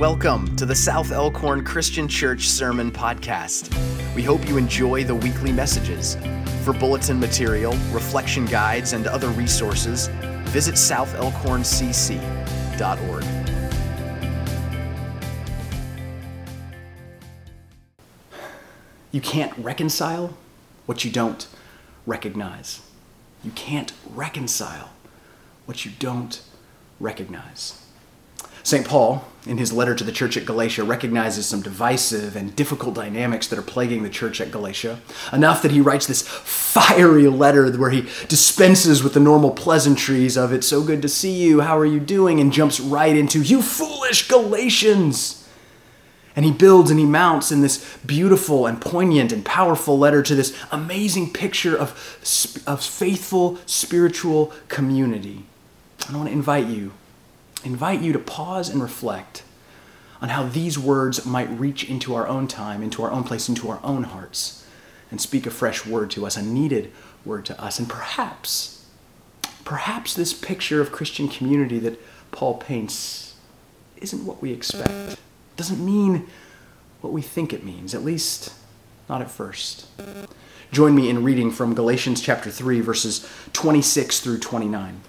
Welcome to the South Elkhorn Christian Church Sermon Podcast. We hope you enjoy the weekly messages. For bulletin material, reflection guides, and other resources, visit southelkhorncc.org. You can't reconcile what you don't recognize. You can't reconcile what you don't recognize. St. Paul, in his letter to the church at Galatia, recognizes some divisive and difficult dynamics that are plaguing the church at Galatia, enough that he writes this fiery letter where he dispenses with the normal pleasantries of, It's so good to see you, how are you doing? and jumps right into, You foolish Galatians! And he builds and he mounts in this beautiful and poignant and powerful letter to this amazing picture of, of faithful spiritual community. I want to invite you invite you to pause and reflect on how these words might reach into our own time, into our own place, into our own hearts, and speak a fresh word to us, a needed word to us. And perhaps, perhaps this picture of Christian community that Paul paints isn't what we expect, doesn't mean what we think it means, at least not at first. Join me in reading from Galatians chapter 3, verses 26 through 29.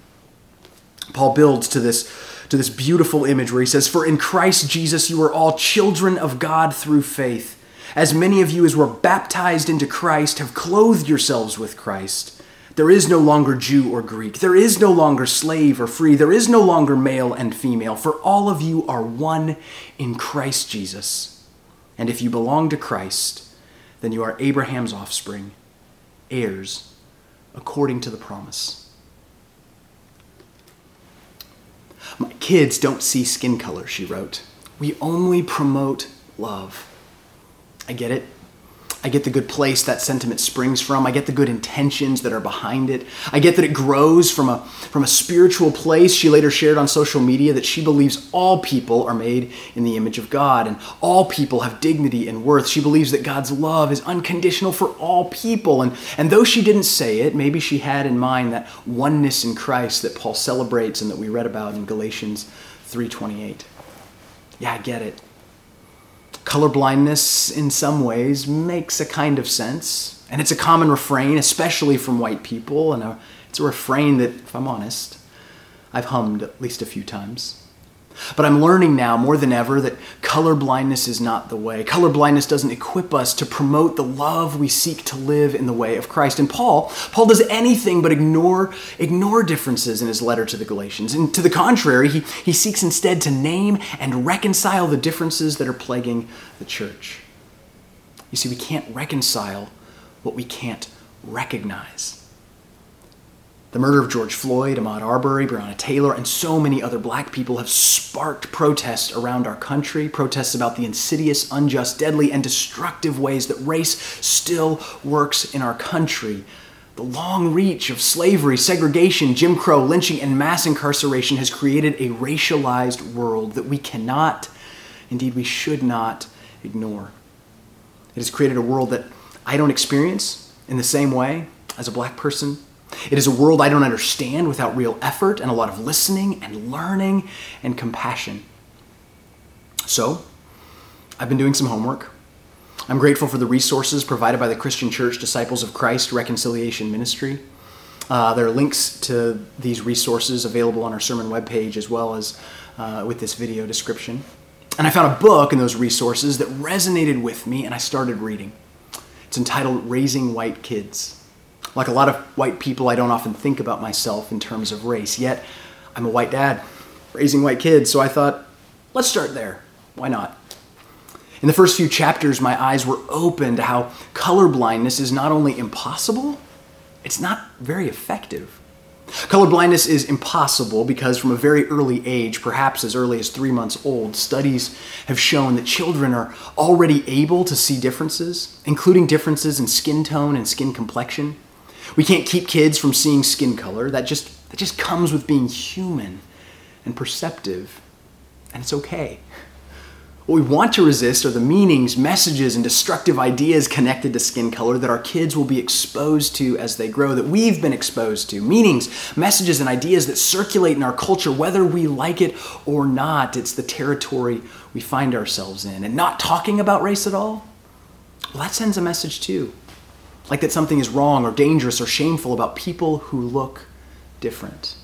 Paul builds to this to this beautiful image where he says, For in Christ Jesus you are all children of God through faith. As many of you as were baptized into Christ have clothed yourselves with Christ. There is no longer Jew or Greek. There is no longer slave or free. There is no longer male and female, for all of you are one in Christ Jesus. And if you belong to Christ, then you are Abraham's offspring, heirs according to the promise. My kids don't see skin color, she wrote. We only promote love. I get it. I get the good place that sentiment springs from. I get the good intentions that are behind it. I get that it grows from a, from a spiritual place. She later shared on social media that she believes all people are made in the image of God and all people have dignity and worth. She believes that God's love is unconditional for all people. And, and though she didn't say it, maybe she had in mind that oneness in Christ that Paul celebrates and that we read about in Galatians 3.28. Yeah, I get it. Colorblindness, in some ways, makes a kind of sense. And it's a common refrain, especially from white people. And a, it's a refrain that, if I'm honest, I've hummed at least a few times. But I'm learning now more than ever that color blindness is not the way. Color blindness doesn't equip us to promote the love we seek to live in the way of Christ. And Paul, Paul does anything but ignore ignore differences in his letter to the Galatians. And to the contrary, he, he seeks instead to name and reconcile the differences that are plaguing the church. You see, we can't reconcile what we can't recognize. The murder of George Floyd, Ahmaud Arbery, Breonna Taylor, and so many other black people have sparked protests around our country, protests about the insidious, unjust, deadly, and destructive ways that race still works in our country. The long reach of slavery, segregation, Jim Crow, lynching, and mass incarceration has created a racialized world that we cannot, indeed, we should not ignore. It has created a world that I don't experience in the same way as a black person it is a world I don't understand without real effort and a lot of listening and learning and compassion. So, I've been doing some homework. I'm grateful for the resources provided by the Christian Church Disciples of Christ Reconciliation Ministry. Uh, there are links to these resources available on our sermon webpage as well as uh, with this video description. And I found a book in those resources that resonated with me, and I started reading. It's entitled Raising White Kids. Like a lot of white people, I don't often think about myself in terms of race, yet I'm a white dad raising white kids, so I thought, let's start there. Why not? In the first few chapters, my eyes were open to how colorblindness is not only impossible, it's not very effective. Colorblindness is impossible because from a very early age, perhaps as early as three months old, studies have shown that children are already able to see differences, including differences in skin tone and skin complexion. We can't keep kids from seeing skin color. That just, that just comes with being human and perceptive, and it's okay. What we want to resist are the meanings, messages, and destructive ideas connected to skin color that our kids will be exposed to as they grow, that we've been exposed to. Meanings, messages, and ideas that circulate in our culture, whether we like it or not. It's the territory we find ourselves in. And not talking about race at all, well, that sends a message too. Like that something is wrong or dangerous or shameful about people who look different.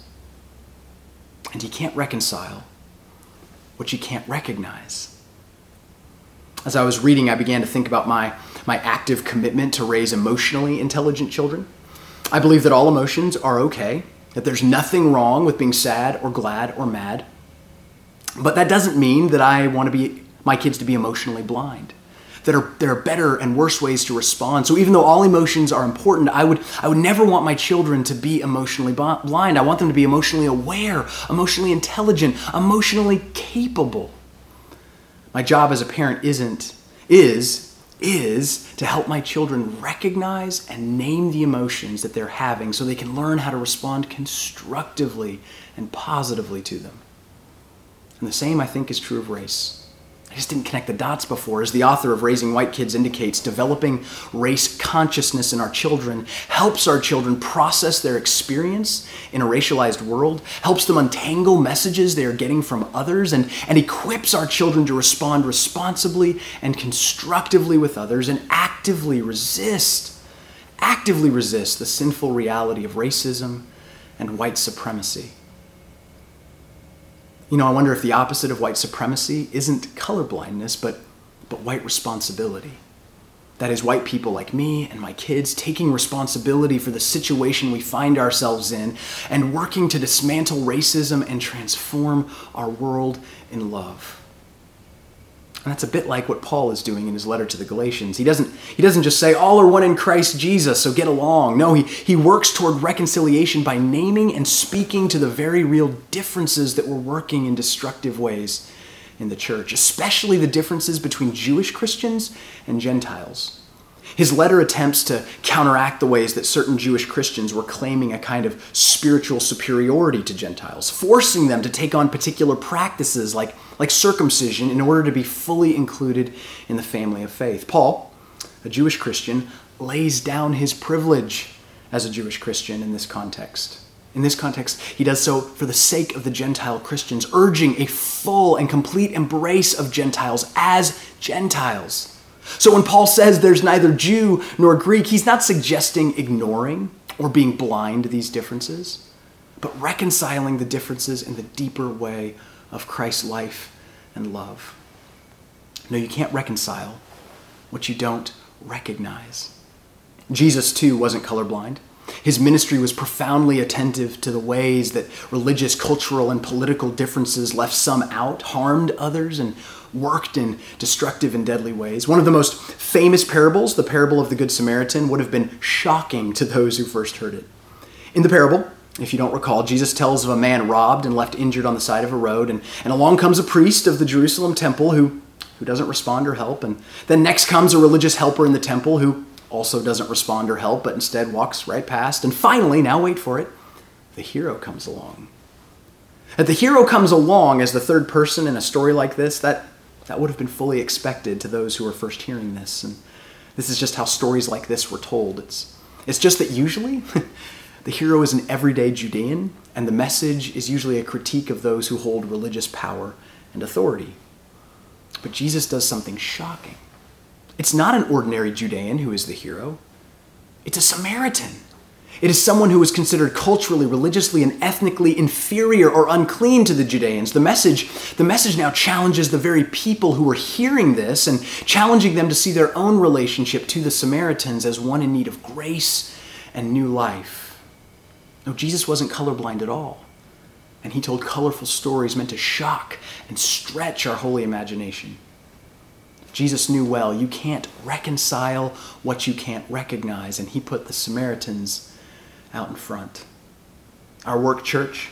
And you can't reconcile what you can't recognize. As I was reading, I began to think about my, my active commitment to raise emotionally intelligent children. I believe that all emotions are okay, that there's nothing wrong with being sad or glad or mad. But that doesn't mean that I want to be my kids to be emotionally blind. That are, there are better and worse ways to respond. So even though all emotions are important, I would, I would never want my children to be emotionally blind. I want them to be emotionally aware, emotionally intelligent, emotionally capable. My job as a parent isn't, is, is to help my children recognize and name the emotions that they're having so they can learn how to respond constructively and positively to them. And the same, I think, is true of race. I just didn't connect the dots before. As the author of Raising White Kids indicates, developing race consciousness in our children helps our children process their experience in a racialized world, helps them untangle messages they are getting from others, and, and equips our children to respond responsibly and constructively with others and actively resist, actively resist the sinful reality of racism and white supremacy. You know, I wonder if the opposite of white supremacy isn't colorblindness, but, but white responsibility. That is, white people like me and my kids taking responsibility for the situation we find ourselves in and working to dismantle racism and transform our world in love. That's a bit like what Paul is doing in his letter to the Galatians. He doesn't, he doesn't just say, all are one in Christ Jesus, so get along. No, he, he works toward reconciliation by naming and speaking to the very real differences that were working in destructive ways in the church, especially the differences between Jewish Christians and Gentiles. His letter attempts to counteract the ways that certain Jewish Christians were claiming a kind of spiritual superiority to Gentiles, forcing them to take on particular practices like, like circumcision in order to be fully included in the family of faith. Paul, a Jewish Christian, lays down his privilege as a Jewish Christian in this context. In this context, he does so for the sake of the Gentile Christians, urging a full and complete embrace of Gentiles as Gentiles. So when Paul says there's neither Jew nor Greek, he's not suggesting ignoring or being blind to these differences, but reconciling the differences in the deeper way of Christ's life and love. No, you can't reconcile what you don't recognize. Jesus, too, wasn't colorblind. His ministry was profoundly attentive to the ways that religious, cultural, and political differences left some out, harmed others, and worked in destructive and deadly ways. One of the most famous parables, the parable of the Good Samaritan, would have been shocking to those who first heard it. In the parable, if you don't recall, Jesus tells of a man robbed and left injured on the side of a road, and, and along comes a priest of the Jerusalem temple who, who doesn't respond or help. And then next comes a religious helper in the temple who also doesn't respond or help, but instead walks right past. And finally, now wait for it, the hero comes along. That the hero comes along as the third person in a story like this, that that would have been fully expected to those who were first hearing this. And this is just how stories like this were told. It's, it's just that usually the hero is an everyday Judean, and the message is usually a critique of those who hold religious power and authority. But Jesus does something shocking. It's not an ordinary Judean who is the hero, it's a Samaritan. It is someone who was considered culturally, religiously, and ethnically inferior or unclean to the Judeans. The message, the message now challenges the very people who are hearing this and challenging them to see their own relationship to the Samaritans as one in need of grace and new life. No, Jesus wasn't colorblind at all. And he told colorful stories meant to shock and stretch our holy imagination. Jesus knew well you can't reconcile what you can't recognize, and he put the Samaritans out in front. Our work, church,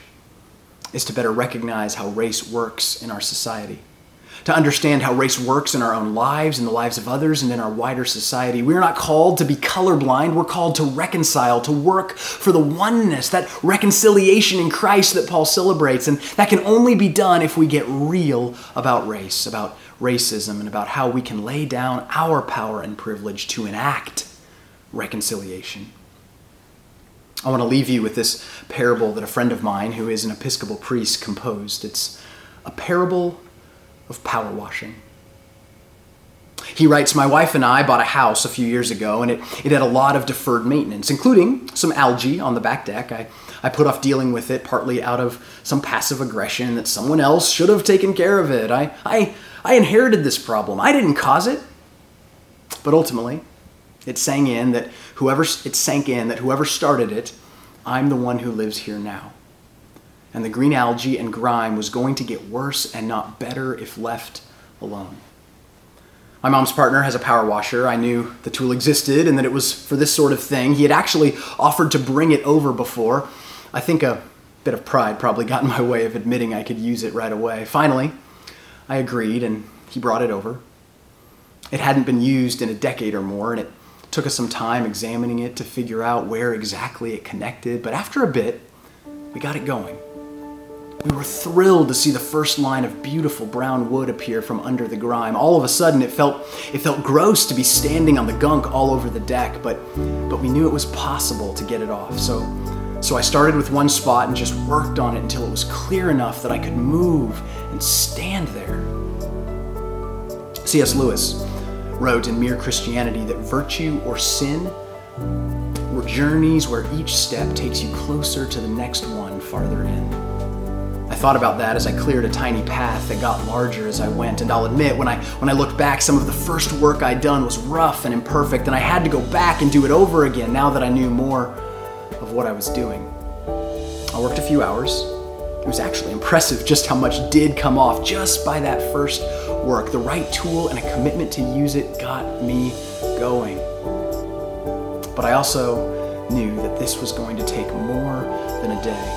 is to better recognize how race works in our society, to understand how race works in our own lives, in the lives of others, and in our wider society. We're not called to be colorblind, we're called to reconcile, to work for the oneness, that reconciliation in Christ that Paul celebrates. And that can only be done if we get real about race, about racism and about how we can lay down our power and privilege to enact reconciliation. I want to leave you with this parable that a friend of mine, who is an Episcopal priest, composed. It's a parable of power washing. He writes, My wife and I bought a house a few years ago, and it, it had a lot of deferred maintenance, including some algae on the back deck. I, I put off dealing with it partly out of some passive aggression that someone else should have taken care of it. I, I, I inherited this problem. I didn't cause it. But ultimately, it sang in that whoever it sank in that whoever started it, I'm the one who lives here now. And the green algae and grime was going to get worse and not better if left alone. My mom's partner has a power washer. I knew the tool existed and that it was for this sort of thing. He had actually offered to bring it over before. I think a bit of pride probably got in my way of admitting I could use it right away. Finally, I agreed and he brought it over. It hadn't been used in a decade or more, and it took us some time examining it to figure out where exactly it connected, but after a bit, we got it going. We were thrilled to see the first line of beautiful brown wood appear from under the grime. All of a sudden, it felt it felt gross to be standing on the gunk all over the deck, but but we knew it was possible to get it off. So so I started with one spot and just worked on it until it was clear enough that I could move and stand there. C.S. Lewis wrote in Mere Christianity that virtue or sin were journeys where each step takes you closer to the next one farther in. I thought about that as I cleared a tiny path that got larger as I went, and I'll admit when I when I looked back, some of the first work I'd done was rough and imperfect, and I had to go back and do it over again now that I knew more of what I was doing. I worked a few hours. It was actually impressive just how much did come off just by that first work. The right tool and a commitment to use it got me going. But I also knew that this was going to take more than a day.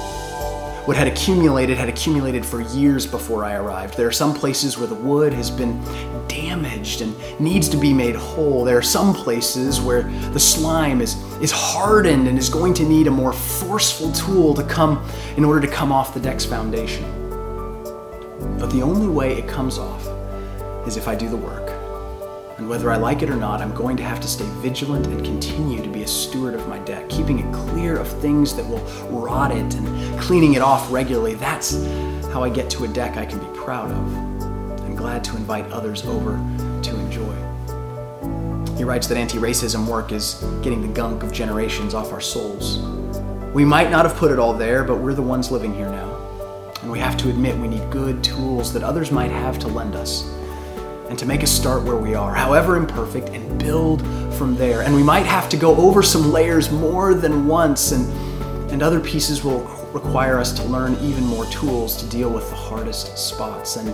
What had accumulated had accumulated for years before I arrived. There are some places where the wood has been damaged and needs to be made whole. There are some places where the slime is, is hardened and is going to need a more forceful tool to come in order to come off the deck's foundation. But the only way it comes off is if I do the work. And whether I like it or not, I'm going to have to stay vigilant and continue to be a steward of my deck, keeping it clear of things that will rot it and cleaning it off regularly. That's how I get to a deck I can be proud of and glad to invite others over to enjoy. He writes that anti racism work is getting the gunk of generations off our souls. We might not have put it all there, but we're the ones living here now. And we have to admit we need good tools that others might have to lend us and to make us start where we are, however imperfect, and build from there. And we might have to go over some layers more than once, and, and other pieces will require us to learn even more tools to deal with the hardest spots. And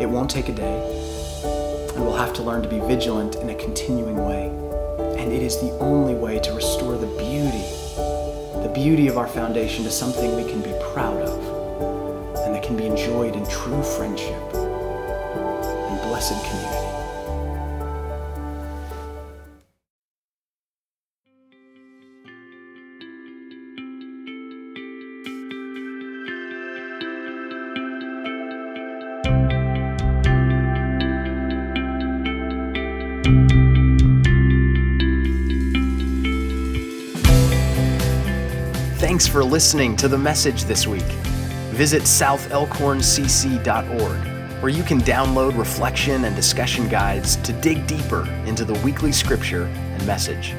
it won't take a day, and we'll have to learn to be vigilant in a continuing way. And it is the only way to restore the beauty, the beauty of our foundation to something we can be proud of and that can be enjoyed in true friendship community. Thanks for listening to the message this week. Visit southelkhorncc.org where you can download reflection and discussion guides to dig deeper into the weekly scripture and message.